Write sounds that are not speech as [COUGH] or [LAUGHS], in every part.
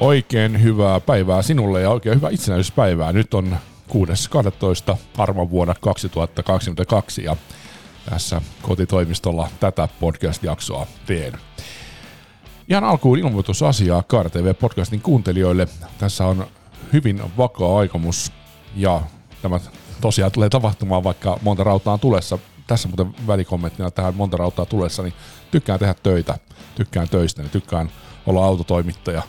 Oikein hyvää päivää sinulle ja oikein hyvää itsenäisyyspäivää. Nyt on 6.12. arman vuonna 2022 ja tässä kotitoimistolla tätä podcast-jaksoa teen. Ihan alkuun ilmoitusasiaa KRTV podcastin kuuntelijoille. Tässä on hyvin vakaa aikomus ja tämä tosiaan tulee tapahtumaan, vaikka monta rautaa on tulessa. Tässä muuten välikommenttina tähän monta rautaa tulessa, niin tykkään tehdä töitä, tykkään töistä, niin tykkään olla autotoimittaja,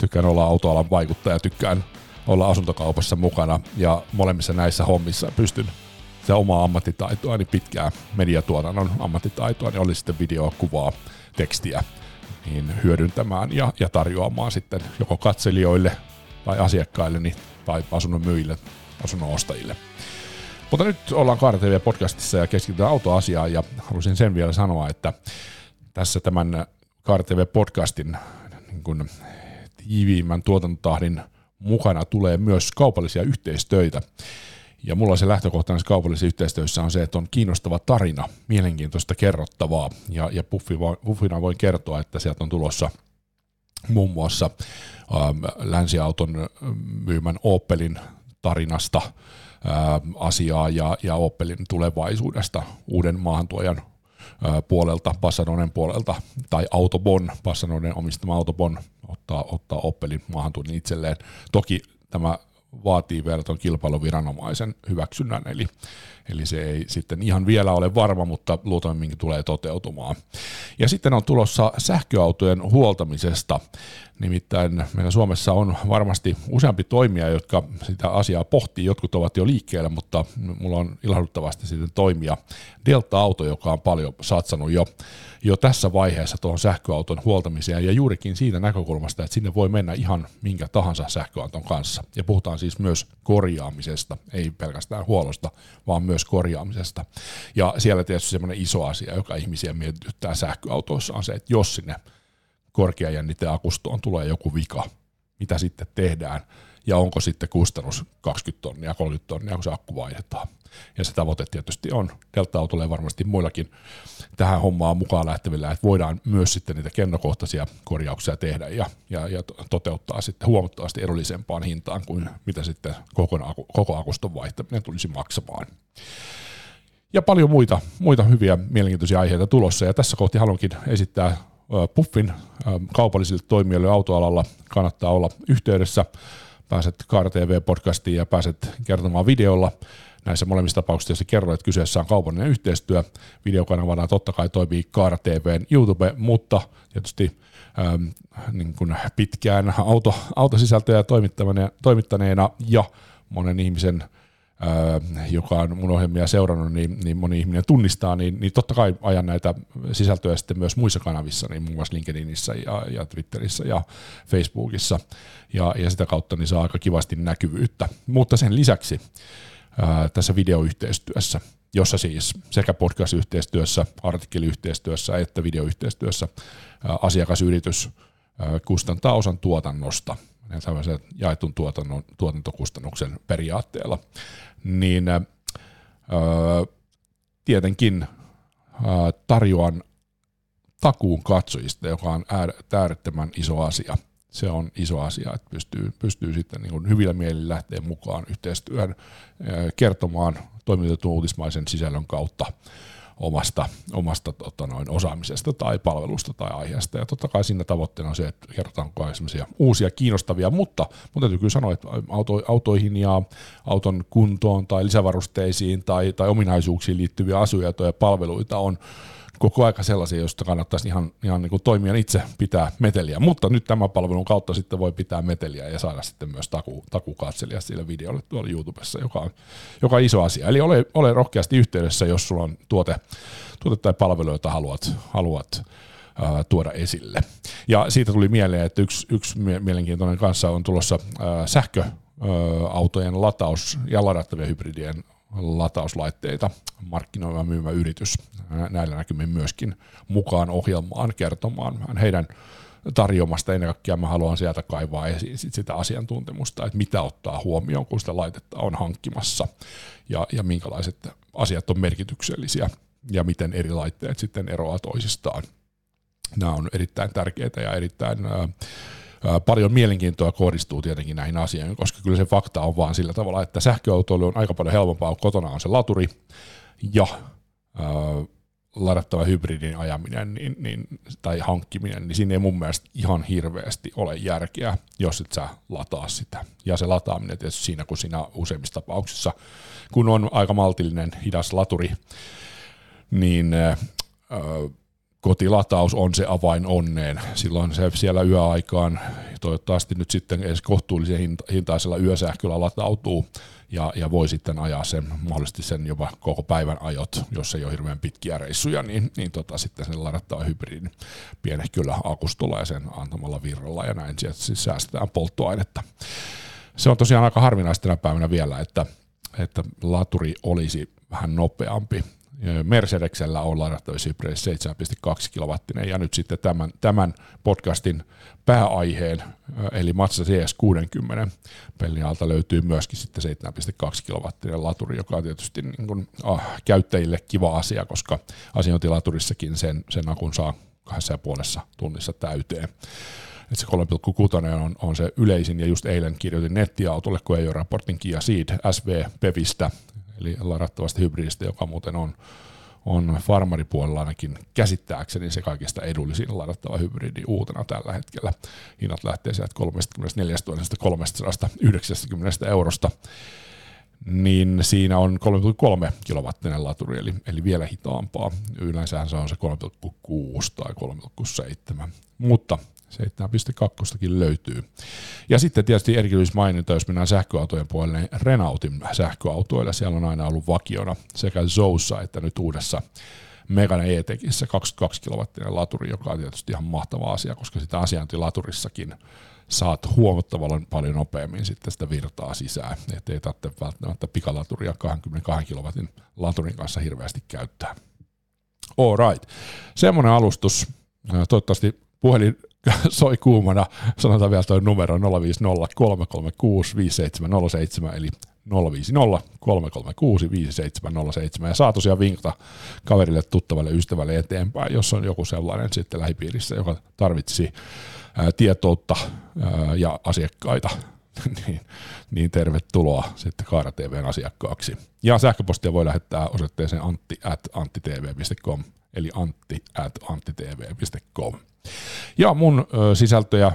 tykkään olla autoalan vaikuttaja, tykkään olla asuntokaupassa mukana ja molemmissa näissä hommissa pystyn se omaa ammattitaitoa, niin pitkää mediatuotannon ammattitaitoa, niin oli sitten videoa, kuvaa, tekstiä, niin hyödyntämään ja, ja tarjoamaan sitten joko katselijoille tai asiakkaille niin, tai asunnon myyjille, asunnon ostajille. Mutta nyt ollaan KRTV podcastissa ja keskitytään autoasiaan ja halusin sen vielä sanoa, että tässä tämän KRTV podcastin niin kuin tiiviimmän tuotantotahdin mukana tulee myös kaupallisia yhteistöitä. Ja mulla se lähtökohtainen kaupallisessa yhteistyössä on se, että on kiinnostava tarina, mielenkiintoista kerrottavaa. Ja, ja Puffina voin kertoa, että sieltä on tulossa muun muassa ähm, länsiauton myymän Opelin tarinasta äh, asiaa ja, ja Opelin tulevaisuudesta uuden maahantuojan äh, puolelta, Passanonen puolelta, tai Autobon, Passanonen omistama Autobon ottaa, ottaa Opelin maahantuonnin itselleen. Toki tämä vaatii vielä tuon kilpailuviranomaisen hyväksynnän, eli, eli se ei sitten ihan vielä ole varma, mutta luultavasti tulee toteutumaan. Ja sitten on tulossa sähköautojen huoltamisesta, nimittäin meillä Suomessa on varmasti useampi toimija, jotka sitä asiaa pohtii, jotkut ovat jo liikkeellä, mutta mulla on ilahduttavasti sitten toimia Delta-auto, joka on paljon satsannut jo jo tässä vaiheessa tuohon sähköauton huoltamiseen ja juurikin siitä näkökulmasta, että sinne voi mennä ihan minkä tahansa sähköauton kanssa. Ja puhutaan siis myös korjaamisesta, ei pelkästään huollosta, vaan myös korjaamisesta. Ja siellä tietysti semmoinen iso asia, joka ihmisiä mietityttää sähköautoissa on se, että jos sinne korkeajänniteen akustoon tulee joku vika, mitä sitten tehdään ja onko sitten kustannus 20 tonnia, 30 tonnia, kun se akku vaihdetaan. Ja se tavoite tietysti on Delta-autolle varmasti muillakin tähän hommaan mukaan lähtevillä, että voidaan myös sitten niitä kennokohtaisia korjauksia tehdä ja, ja, ja toteuttaa sitten huomattavasti edullisempaan hintaan kuin mitä sitten koko, koko akuston vaihtaminen tulisi maksamaan. Ja paljon muita, muita hyviä mielenkiintoisia aiheita tulossa ja tässä kohti haluankin esittää Puffin kaupallisille toimijoille autoalalla kannattaa olla yhteydessä. Pääset KRTV-podcastiin ja pääset kertomaan videolla näissä molemmissa tapauksissa, joissa kerroin, että kyseessä on kaupallinen yhteistyö. Videokanavana totta kai toimii Kaara TVn YouTube, mutta tietysti ähm, niin kuin pitkään auto, autosisältöjä toimittaneena ja monen ihmisen äh, joka on mun ohjelmia seurannut, niin, niin moni ihminen tunnistaa, niin, niin totta kai ajan näitä sisältöjä sitten myös muissa kanavissa, niin muun muassa LinkedInissä ja, ja Twitterissä ja Facebookissa, ja, ja sitä kautta niin saa aika kivasti näkyvyyttä. Mutta sen lisäksi tässä videoyhteistyössä, jossa siis sekä podcast-yhteistyössä, artikkeliyhteistyössä että videoyhteistyössä asiakasyritys kustantaa osan tuotannosta tämmöisen jaetun tuotannon, tuotantokustannuksen periaatteella, niin tietenkin tarjoan takuun katsojista, joka on äärettömän iso asia – se on iso asia, että pystyy, pystyy sitten niin hyvillä mielillä lähteä mukaan yhteistyöhön kertomaan toimitetun uutismaisen sisällön kautta omasta, omasta tota noin, osaamisesta tai palvelusta tai aiheesta. Ja totta kai siinä tavoitteena on se, että kerrotaan uusia kiinnostavia, mutta mutta täytyy kyllä sanoa, että auto, autoihin ja auton kuntoon tai lisävarusteisiin tai, tai ominaisuuksiin liittyviä asioita ja palveluita on koko aika sellaisia, joista kannattaisi ihan, ihan niin kuin toimijan itse pitää meteliä. Mutta nyt tämän palvelun kautta sitten voi pitää meteliä ja saada sitten myös taku, takukatselija sille videolle tuolla YouTubessa, joka on, joka on iso asia. Eli ole, ole rohkeasti yhteydessä, jos sulla on tuote, tuote tai palvelu, jota haluat, haluat ää, tuoda esille. Ja siitä tuli mieleen, että yksi, yksi mielenkiintoinen kanssa on tulossa ää, sähköautojen lataus ja ladattavien hybridien latauslaitteita markkinoima myymä yritys näillä näkymin myöskin mukaan ohjelmaan kertomaan heidän tarjomasta. Ennen kaikkea mä haluan sieltä kaivaa esiin sit sitä asiantuntemusta, että mitä ottaa huomioon, kun sitä laitetta on hankkimassa ja, ja minkälaiset asiat on merkityksellisiä ja miten eri laitteet sitten eroavat toisistaan. Nämä on erittäin tärkeitä ja erittäin paljon mielenkiintoa kohdistuu tietenkin näihin asioihin, koska kyllä se fakta on vaan sillä tavalla, että sähköautoilu on aika paljon helpompaa, kun kotona on se laturi ja ladattava hybridin ajaminen niin, niin, tai hankkiminen, niin siinä ei mun mielestä ihan hirveästi ole järkeä, jos et sä lataa sitä. Ja se lataaminen tietysti siinä, kun siinä useimmissa tapauksissa, kun on aika maltillinen hidas laturi, niin äh, kotilataus on se avain onneen. Silloin se siellä yöaikaan, toivottavasti nyt sitten edes kohtuullisen hintaisella yösähköllä latautuu, ja, ja voi sitten ajaa sen, mahdollisesti sen jopa koko päivän ajot, jos ei ole hirveän pitkiä reissuja, niin, niin tota, sitten sen ladattava hybridin piene kyllä akustolla ja sen antamalla virralla ja näin sieltä siis säästetään polttoainetta. Se on tosiaan aika harvinaista tänä päivänä vielä, että, että laturi olisi vähän nopeampi Mercedesellä on ladattavissa hybridissä 7,2 kilowattinen ja nyt sitten tämän, tämän podcastin pääaiheen, eli Mazda CS60 pelin alta löytyy myöskin sitten 7,2 kilowattinen laturi, joka on tietysti niin kuin, ah, käyttäjille kiva asia, koska asiointilaturissakin sen, sen akun saa kahdessa ja puolessa tunnissa täyteen. Et se 3,6 on, on se yleisin, ja just eilen kirjoitin nettiautolle, kun ei ole raportin Kia Ceed SV Pevistä, eli ladattavasta hybridistä, joka muuten on, on farmaripuolella ainakin käsittääkseni se kaikista edullisin ladattava hybridi uutena tällä hetkellä. Hinnat lähtee sieltä 34 390 eurosta, niin siinä on 3,3 kilowattinen laturi, eli, eli vielä hitaampaa. Yleensä se on se 3,6 tai 3,7, mutta 7.2 löytyy. Ja sitten tietysti erityismaininta, jos mennään sähköautojen puolelle, niin Renaultin sähköautoilla siellä on aina ollut vakiona sekä Zoussa että nyt uudessa Megane E-Tekissä 22 kilowattinen laturi, joka on tietysti ihan mahtava asia, koska sitä asiantilaturissakin saat huomattavan paljon nopeammin sitten sitä virtaa sisään, ettei tarvitse välttämättä pikalaturia 22 kilowatin laturin kanssa hirveästi käyttää. All right. Semmoinen alustus. Toivottavasti puhelin [LAUGHS] soi kuumana, sanotaan vielä tuo numero 050 336 5707, eli 050 336 5707, ja saa tosiaan vinkata kaverille, tuttavalle, ystävälle eteenpäin, jos on joku sellainen sitten lähipiirissä, joka tarvitsisi tietoutta ja asiakkaita, [LAUGHS] niin, niin tervetuloa sitten Kaara TVn asiakkaaksi. Ja sähköpostia voi lähettää osoitteeseen antti at eli antti at anttitv.com. Ja mun sisältöjä,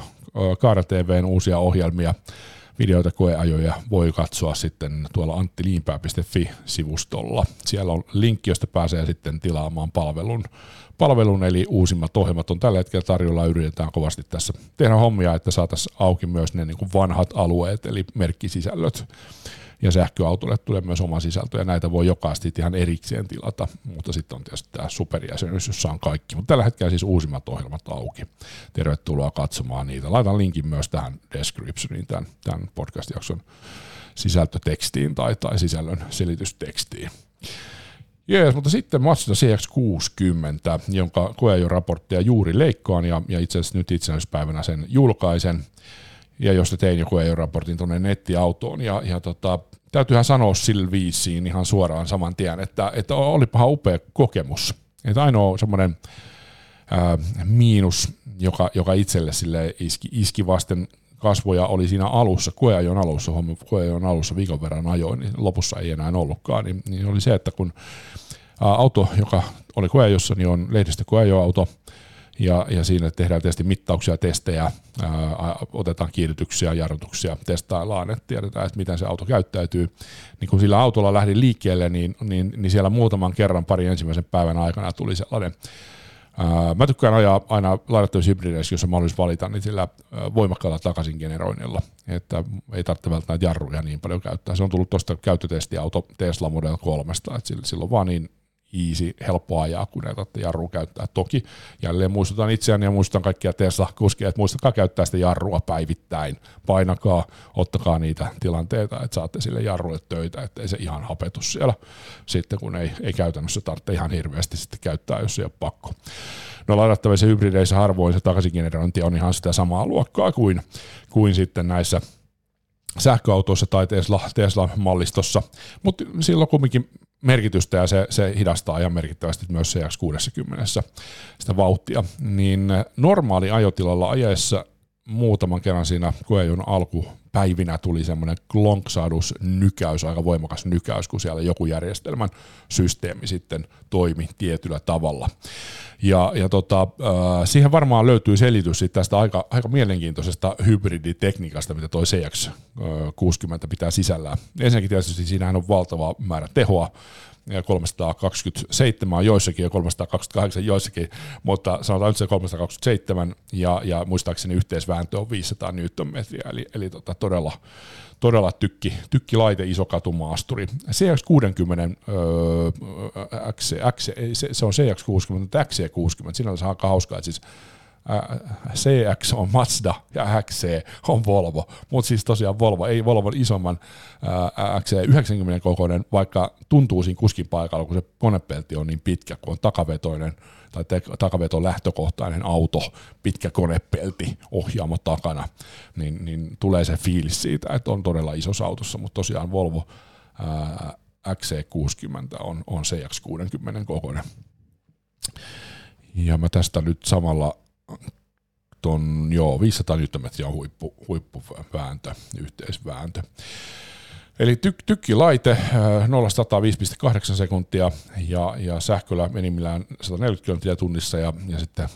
Kaara TVn uusia ohjelmia, videoita, koeajoja voi katsoa sitten tuolla anttiliinpää.fi-sivustolla. Siellä on linkki, josta pääsee sitten tilaamaan palvelun, palvelun eli uusimmat ohjelmat on tällä hetkellä tarjolla. Yritetään kovasti tässä tehdä hommia, että saataisiin auki myös ne niin kuin vanhat alueet, eli merkkisisällöt ja sähköautolle tulee myös oma sisältö, ja näitä voi jokaisesti ihan erikseen tilata, mutta sitten on tietysti tämä superjäsenyys, jossa on kaikki, mutta tällä hetkellä siis uusimmat ohjelmat auki. Tervetuloa katsomaan niitä. Laitan linkin myös tähän descriptioniin, tämän, tämän podcast-jakson sisältötekstiin tai, tai sisällön selitystekstiin. Jees, mutta sitten Mazda CX-60, jonka koeajon raporttia juuri leikkaan ja, ja itse asiassa nyt itsenäispäivänä sen julkaisen ja josta tein joku EU-raportin tuonne nettiautoon. Ja, ja tota, täytyyhän sanoa sillä viisiin ihan suoraan saman tien, että, että olipahan upea kokemus. Että ainoa semmoinen miinus, joka, joka itselle sille iski, iski vasten kasvoja oli siinä alussa, koeajon alussa, koeajon alussa viikon verran ajoin, niin lopussa ei enää ollutkaan, niin, niin oli se, että kun auto, joka oli koeajossa, niin on lehdistö koeajoauto, ja, ja siinä tehdään tietysti mittauksia, testejä, ää, otetaan kiihdytyksiä, jarrutuksia, testaillaan, että tiedetään, että miten se auto käyttäytyy. Niin kun sillä autolla lähdin liikkeelle, niin, niin, niin siellä muutaman kerran pari ensimmäisen päivän aikana tuli sellainen mä tykkään ajaa aina ladattavissa hybrideissä, jos on mahdollisuus valita, niin sillä voimakkaalla takaisin generoinnilla, että ei tarvitse välttämättä jarruja niin paljon käyttää. Se on tullut tuosta käyttötestiauto Tesla Model 3, että sillä on vaan niin easy, helppo ajaa, kun tarvitse jarrua käyttää. Toki jälleen muistutan itseäni ja muistutan kaikkia Tesla-kuskia, että muistakaa käyttää sitä jarrua päivittäin. Painakaa, ottakaa niitä tilanteita, että saatte sille jarrulle töitä, ettei se ihan hapetu siellä sitten, kun ei, ei käytännössä tarvitse ihan hirveästi sitten käyttää, jos ei ole pakko. No ladattavissa hybrideissä harvoin se takaisingenerointi on ihan sitä samaa luokkaa kuin, kuin sitten näissä sähköautoissa tai Tesla, Tesla-mallistossa, mutta silloin kumminkin merkitystä ja se, se hidastaa ihan merkittävästi myös CX60 sitä vauhtia, niin normaali ajotilalla ajaessa muutaman kerran siinä koejon alkupäivinä tuli semmoinen klonksaadus nykäys, aika voimakas nykäys, kun siellä joku järjestelmän systeemi sitten toimi tietyllä tavalla. Ja, ja tota, äh, siihen varmaan löytyy selitys tästä aika, aika mielenkiintoisesta hybriditekniikasta, mitä toi CX60 pitää sisällään. Ensinnäkin tietysti siinähän on valtava määrä tehoa, ja 327 joissakin ja 328 joissakin, mutta sanotaan nyt se 327 ja, ja muistaakseni yhteisvääntö on 500 newtonmetriä, eli, eli tota, todella, todella tykki, tykkilaite, iso katumaasturi. CX60, öö, XC, XC, se, se on CX60, mutta XC60, siinä on aika hauskaa, että siis CX on Mazda ja XC on Volvo, mutta siis tosiaan Volvo, ei Volvo isomman XC90 kokoinen, vaikka tuntuu siinä kuskin paikalla, kun se konepelti on niin pitkä, kun on takavetoinen tai takaveto lähtökohtainen auto, pitkä konepelti, ohjaamo takana, niin, niin tulee se fiilis siitä, että on todella isossa autossa, mutta tosiaan Volvo ää, XC60 on, on CX60 kokoinen. Ja mä tästä nyt samalla ton, joo, 500 Nm on huippu, huippuvääntö, yhteisvääntö. Eli tyk, tykkilaite 0-105,8 äh, sekuntia ja, ja sähköllä enimmillään 140 km tunnissa ja, ja sitten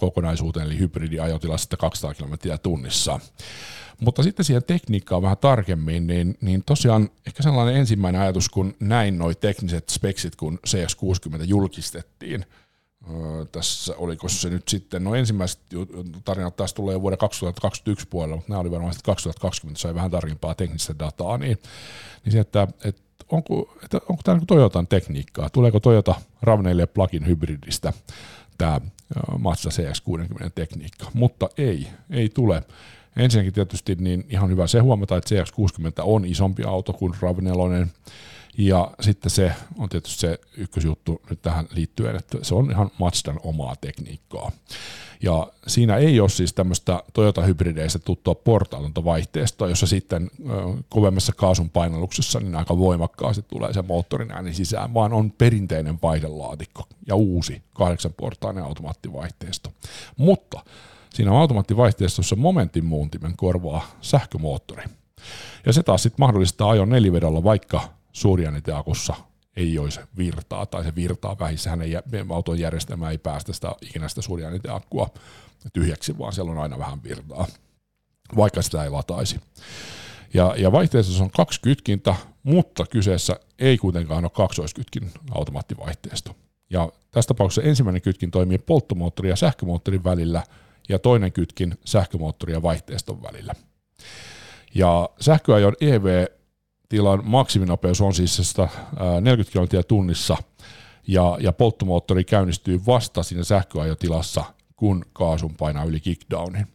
kokonaisuuteen eli hybridiajotilassa sitten 200 km tunnissa. Mutta sitten siihen tekniikkaan vähän tarkemmin, niin, niin tosiaan ehkä sellainen ensimmäinen ajatus, kun näin noi tekniset speksit, kun CS60 julkistettiin – tässä oliko se nyt sitten, no ensimmäiset tarinat taas tulee vuoden 2021 puolella, mutta nämä oli varmaan sitten 2020, sai vähän tarkempaa teknistä dataa, niin, niin se, että, että onko, että onko tämä niin Toyotan tekniikkaa, tuleeko Toyota RAV4 plugin hybridistä tämä Mazda CX-60 tekniikka, mutta ei, ei tule. Ensinnäkin tietysti niin ihan hyvä se huomata, että CX-60 on isompi auto kuin RAV4, ja sitten se on tietysti se ykkösjuttu nyt tähän liittyen, että se on ihan Mazdan omaa tekniikkaa. Ja siinä ei ole siis tämmöistä Toyota-hybrideistä tuttua portaatonta vaihteesta, jossa sitten kovemmassa kaasun painalluksessa niin aika voimakkaasti tulee se moottorin ääni sisään, vaan on perinteinen vaihdelaatikko ja uusi kahdeksanportainen automaattivaihteisto. Mutta siinä automaattivaihteistossa momentin muuntimen korvaa sähkömoottori. Ja se taas sitten mahdollistaa ajon nelivedolla vaikka suurjänniteakussa ei olisi virtaa, tai se virtaa vähissä, hän ei, auton järjestelmä ei päästä sitä ikinä sitä suurjänniteakkua tyhjäksi, vaan siellä on aina vähän virtaa, vaikka sitä ei lataisi. Ja, ja vaihteistossa on kaksi kytkintä, mutta kyseessä ei kuitenkaan ole kaksoiskytkin automaattivaihteisto. Ja tässä tapauksessa ensimmäinen kytkin toimii polttomoottori ja sähkömoottorin välillä, ja toinen kytkin sähkömoottori ja vaihteiston välillä. Ja sähköajon EV tilan maksiminopeus on siis 140 kilometriä tunnissa ja, ja polttomoottori käynnistyy vasta siinä sähköajotilassa, kun kaasun painaa yli kickdownin.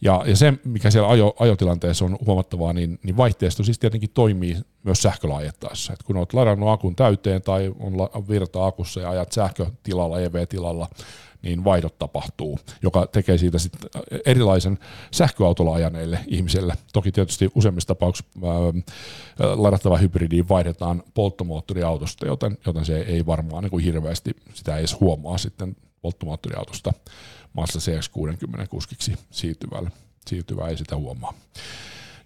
Ja, ja se, mikä siellä ajo, ajotilanteessa on huomattavaa, niin, niin vaihteisto siis tietenkin toimii myös sähkölaajettaessa. Et kun olet ladannut akun täyteen tai on virta akussa ja ajat sähkötilalla, EV-tilalla, niin vaihdot tapahtuu, joka tekee siitä sitten erilaisen sähköautolla ajaneille ihmisille. Toki tietysti useimmissa tapauksissa ää, ladattava hybridiin vaihdetaan polttomoottoriautosta, joten, joten se ei varmaan niin kuin hirveästi sitä edes huomaa sitten polttomoottoriautosta Mazda CX-60 kuskiksi siirtyvällä. Siirtyvä ei sitä huomaa.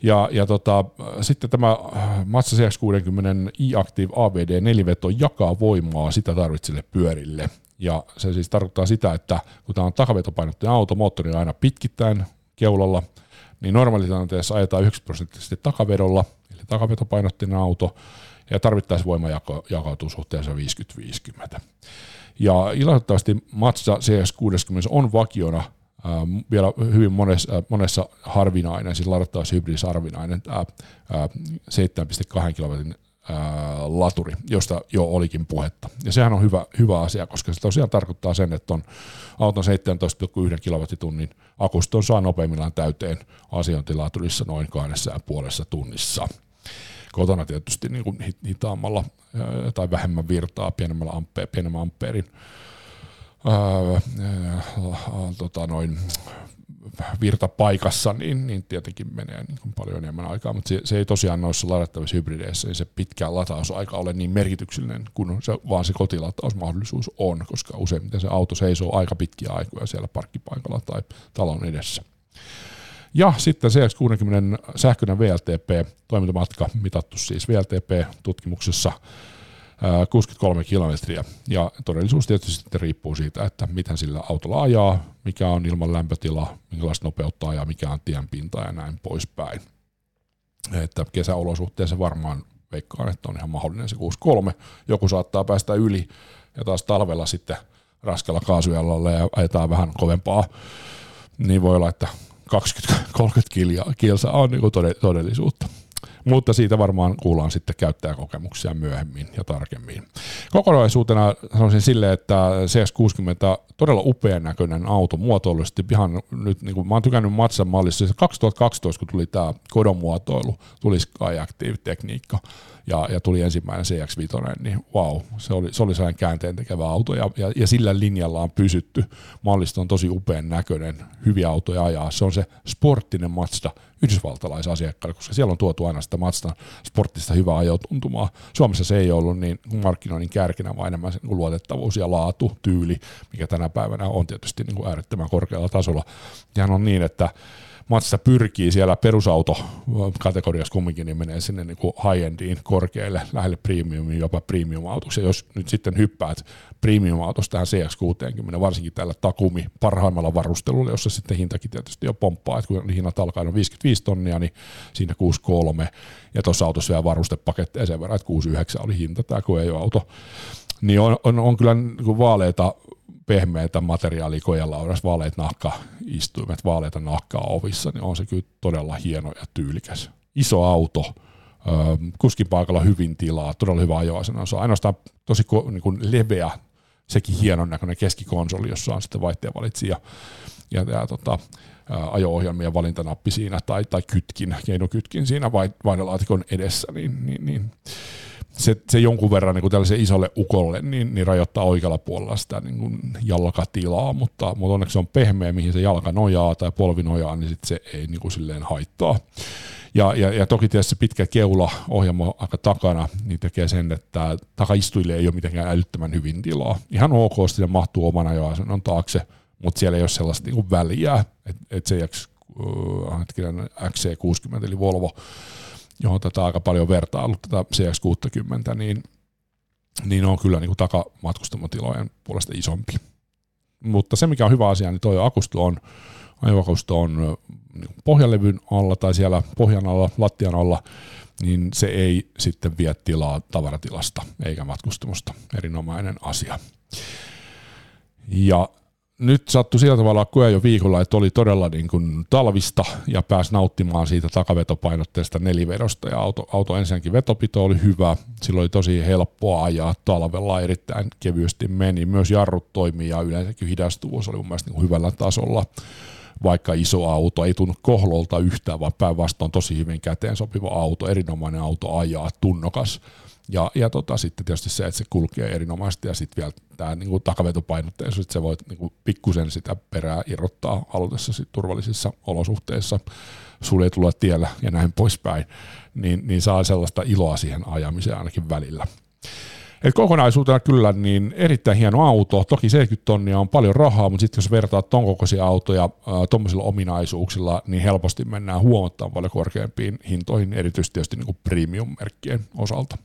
Ja, ja tota, sitten tämä Mazda CX-60 e-Active AVD 4 jakaa voimaa sitä tarvitsille pyörille. Ja se siis tarkoittaa sitä, että kun tämä on takavetopainotteinen auto, moottori on aina pitkittäin keulalla, niin normaalitilanteessa ajetaan 9 prosenttisesti takavedolla, eli takavetopainotteinen auto, ja tarvittaessa voima jakautuu suhteessa 50-50. Ja ilahduttavasti Mazda CS60 on vakiona äh, vielä hyvin monessa, äh, monessa harvinainen, siis ladattavassa hybridissä harvinainen, äh, äh, 7,2 kilometrin laturi, josta jo olikin puhetta. Ja sehän on hyvä, hyvä asia, koska se tosiaan tarkoittaa sen, että on auton 17,1 kilowattitunnin akuston saa nopeimmillaan täyteen asiointilaturissa noin kahdessa ja puolessa tunnissa. Kotona tietysti niin kuin hitaammalla tai vähemmän virtaa pienemmällä ampe, pienemmän ampeerin ää, ää, tota noin, virtapaikassa, niin, niin tietenkin menee niin kuin paljon enemmän aikaa, mutta se, se ei tosiaan noissa ladattavissa hybrideissä niin se pitkä latausaika ole niin merkityksellinen kuin se, vaan se kotilatausmahdollisuus on, koska useimmiten se auto seisoo aika pitkiä aikoja siellä parkkipaikalla tai talon edessä. Ja sitten CX60 sähköinen VLTP, toimintamatka mitattu siis VLTP-tutkimuksessa 63 kilometriä. Ja todellisuus tietysti sitten riippuu siitä, että miten sillä autolla ajaa, mikä on ilman lämpötila, minkälaista nopeutta ajaa, mikä on tien pinta ja näin poispäin. Että kesäolosuhteessa varmaan veikkaan, että on ihan mahdollinen se 63. Joku saattaa päästä yli ja taas talvella sitten raskalla kaasujalalla ja ajetaan vähän kovempaa, niin voi olla, että 20-30 kilsa on niin todellisuutta mutta siitä varmaan kuullaan sitten käyttäjäkokemuksia myöhemmin ja tarkemmin. Kokonaisuutena sanoisin silleen, että CS60 todella upean näköinen auto muotoilusti. Ihan nyt, niin kuin, mä oon tykännyt Matsan mallissa, 2012 kun tuli tämä kodon muotoilu, tuli Sky Active-tekniikka, ja, ja tuli ensimmäinen CX-5, niin wow, se oli, se oli sellainen käänteen tekevä auto ja, ja, ja sillä linjalla on pysytty. Mallista on tosi upean näköinen, hyviä autoja ajaa. Se on se sporttinen Mazda yhdysvaltalaisasiakkaalle, koska siellä on tuotu aina sitä Mazda sporttista hyvää ajotuntumaa. Suomessa se ei ollut niin markkinoinnin kärkinä, vaan enemmän se niin luotettavuus ja laatu, tyyli, mikä tänä päivänä on tietysti niin kuin äärettömän korkealla tasolla. Ja on niin, että Mazda pyrkii siellä perusauto kategoriassa kumminkin, niin menee sinne niin kuin high-endiin korkealle, lähelle premiumiin, jopa premium-autoksi. Jos nyt sitten hyppäät premium-autosta tähän CX-60, varsinkin tällä Takumi parhaimmalla varustelulla, jossa sitten hintakin tietysti jo pomppaa, että kun hinnat alkaa on 55 tonnia, niin siinä 63, ja tuossa autossa vielä varustepaketteja sen verran, että 69 oli hinta tämä koejo-auto, niin on, on, on kyllä niin vaaleita pehmeitä materiaalia kojelaudas, vaaleat nahkaistuimet, vaaleita nahkaa ovissa, niin on se kyllä todella hieno ja tyylikäs. Iso auto, kuskin paikalla hyvin tilaa, todella hyvä ajoasena. Se on ainoastaan tosi niin kuin leveä, sekin hienon näköinen keskikonsoli, jossa on sitten vaihteenvalitsija ja, ja tota, ajo-ohjelmien valintanappi siinä tai, tai kytkin, keinokytkin siinä vaihdelaatikon edessä, niin, niin, niin se, se jonkun verran niin kuin tällaisen isolle ukolle niin, niin rajoittaa oikealla puolella sitä niin kuin jalkatilaa, mutta, mutta onneksi se on pehmeä, mihin se jalka nojaa tai polvi nojaa, niin sit se ei niin kuin silleen haittaa. Ja, ja, ja toki tietysti se pitkä keula ohjelma aika takana, niin tekee sen, että takaistujille ei ole mitenkään älyttömän hyvin tilaa. Ihan ok, se mahtuu oman ajoasennon taakse, mutta siellä ei ole sellaista niin kuin väliä, että et se XC60 eli Volvo johon tätä aika paljon vertailut, tätä CX60, niin, niin on kyllä niin kuin takamatkustamatilojen puolesta isompi. Mutta se, mikä on hyvä asia, niin tuo akusto on, ajoakusto on niin pohjalevyn alla tai siellä pohjan alla, lattian alla, niin se ei sitten vie tilaa tavaratilasta eikä matkustamusta. Erinomainen asia. Ja nyt sattui sillä tavalla koe jo viikolla, että oli todella niin kuin talvista ja pääsi nauttimaan siitä takavetopainotteesta nelivedosta ja auto, auto ensinnäkin vetopito oli hyvä, sillä oli tosi helppoa ajaa talvella erittäin kevyesti meni, myös jarrut toimii ja yleensäkin hidastuvuus oli mun mielestä niin hyvällä tasolla vaikka iso auto, ei tunnu kohlolta yhtään, vaan päinvastoin tosi hyvin käteen sopiva auto, erinomainen auto ajaa, tunnokas ja, ja tota, sitten tietysti se, että se kulkee erinomaisesti ja sitten vielä tämä niinku takavetopainotteisuus, että se voit niinku pikkusen sitä perää irrottaa halutessa sit turvallisissa olosuhteissa, sulle ei tulla tiellä ja näin poispäin, niin, niin saa sellaista iloa siihen ajamiseen ainakin välillä. Et kokonaisuutena kyllä niin erittäin hieno auto. Toki 70 tonnia on paljon rahaa, mutta sitten jos vertaat ton kokoisia autoja tuommoisilla ominaisuuksilla, niin helposti mennään huomattavan paljon korkeampiin hintoihin, erityisesti tietysti niin premium-merkkien osalta.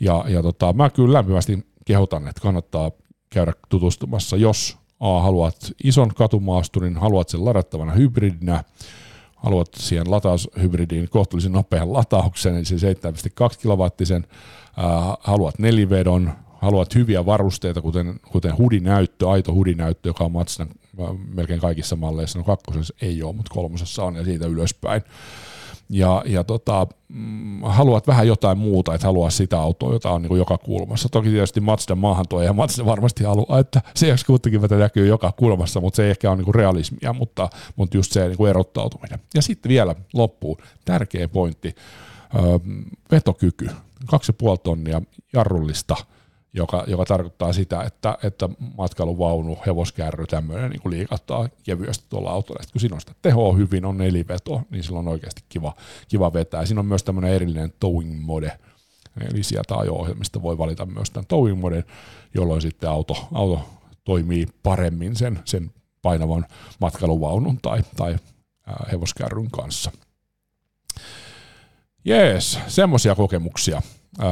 Ja, ja tota, mä kyllä lämpimästi kehotan, että kannattaa käydä tutustumassa, jos A, haluat ison katumaasturin, haluat sen ladattavana hybridinä, haluat siihen lataushybridiin kohtuullisen nopean latauksen, eli se 7,2 kilowattisen, haluat nelivedon, haluat hyviä varusteita, kuten, kuten hudinäyttö, aito hudinäyttö, joka on Mazdan äh, melkein kaikissa malleissa, no kakkosessa ei ole, mutta kolmosessa on ja siitä ylöspäin ja, ja tota, mm, haluat vähän jotain muuta, että haluaa sitä autoa, jota on niin kuin joka kulmassa. Toki tietysti Mazda maahantoja ja Mazda varmasti haluaa, että CX-60 näkyy joka kulmassa, mutta se ei ehkä ole niin kuin realismia, mutta, mutta just se niin kuin erottautuminen. Ja sitten vielä loppuun, tärkeä pointti, öö, vetokyky, 2,5 tonnia jarrullista – joka, joka tarkoittaa sitä, että, että matkailuvaunu, hevoskärry, tämmöinen niin liikattaa kevyesti tuolla autolla. Sitten kun siinä on sitä tehoa hyvin, on neliveto, niin silloin on oikeasti kiva, kiva vetää. Siinä on myös tämmöinen erillinen towing mode, eli sieltä ajo-ohjelmista voi valita myös tämän towing mode, jolloin sitten auto, auto toimii paremmin sen, sen painavan matkailuvaunun tai, tai hevoskärryn kanssa. Jees, semmoisia kokemuksia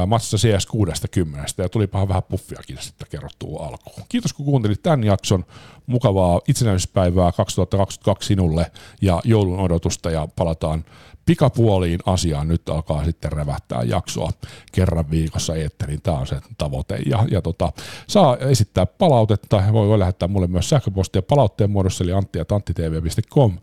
matsissa CS 60 ja tulipahan vähän puffiakin sitten kerrottua alkuun. Kiitos kun kuuntelit tämän jakson. Mukavaa itsenäisyyspäivää 2022 sinulle ja joulun odotusta ja palataan pikapuoliin asiaan. Nyt alkaa sitten revähtää jaksoa kerran viikossa eetteriin. Tämä on se tavoite. Ja, ja tota, saa esittää palautetta. Voi, voi lähettää mulle myös sähköpostia palautteen muodossa, eli antti.anttitv.com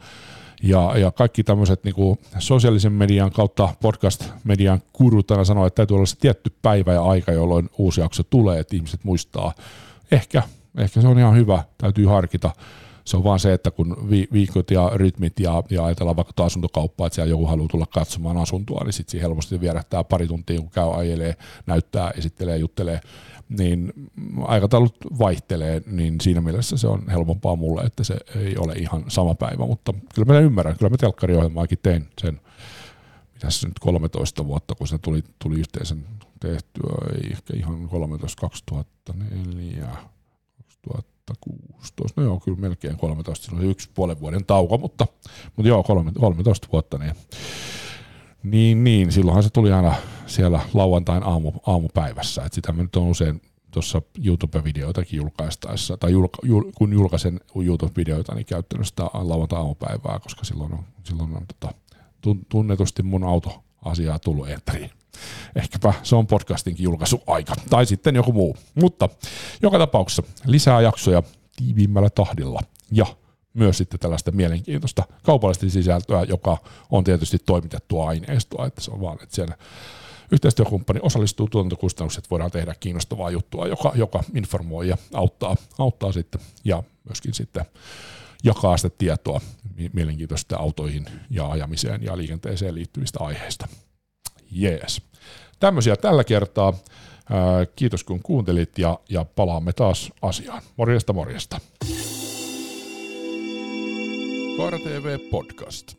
ja, ja kaikki tämmöiset niin sosiaalisen median kautta podcast-median kurut aina sanoo, että täytyy olla se tietty päivä ja aika, jolloin uusi jakso tulee, että ihmiset muistaa. Ehkä, ehkä se on ihan hyvä, täytyy harkita. Se on vaan se, että kun vi- viikot ja rytmit ja, ja ajatellaan vaikka asuntokauppaa, että siellä joku haluaa tulla katsomaan asuntoa, niin sitten helposti vierähtää pari tuntia, kun käy ajelee, näyttää, esittelee, juttelee. Niin aikataulut vaihtelee, niin siinä mielessä se on helpompaa mulle, että se ei ole ihan sama päivä, mutta kyllä mä ymmärrän, kyllä mä telkkariohjelmaakin tein sen, mitä se nyt 13 vuotta, kun se tuli, tuli yhteensä tehtyä, ei ehkä ihan 13, 2004, 2016, no joo, kyllä melkein 13, siinä oli yksi puolen vuoden tauko, mutta, mutta joo, 13 vuotta, niin niin, niin, silloinhan se tuli aina siellä lauantain aamu, aamupäivässä, että sitä mä nyt on usein tuossa YouTube-videoitakin julkaistaessa, tai julka, jul, kun julkaisen YouTube-videoita, niin käyttänyt sitä lauantai aamupäivää, koska silloin on, silloin on tota, tunnetusti mun auto asiaa tullut eetteriin. Ehkäpä se on podcastinkin julkaisuaika, tai sitten joku muu. Mutta joka tapauksessa lisää jaksoja tiiviimmällä tahdilla ja myös sitten tällaista mielenkiintoista kaupallista sisältöä, joka on tietysti toimitettua aineistoa, että se on vaan, että siellä yhteistyökumppani osallistuu tuotantokustannukset, voidaan tehdä kiinnostavaa juttua, joka, joka informoi ja auttaa, auttaa sitten ja myöskin sitten jakaa sitä tietoa mielenkiintoista autoihin ja ajamiseen ja liikenteeseen liittyvistä aiheista. Jees. Tämmöisiä tällä kertaa. Kiitos kun kuuntelit ja, ja palaamme taas asiaan. Morjesta morjesta. Kaara TV Podcast.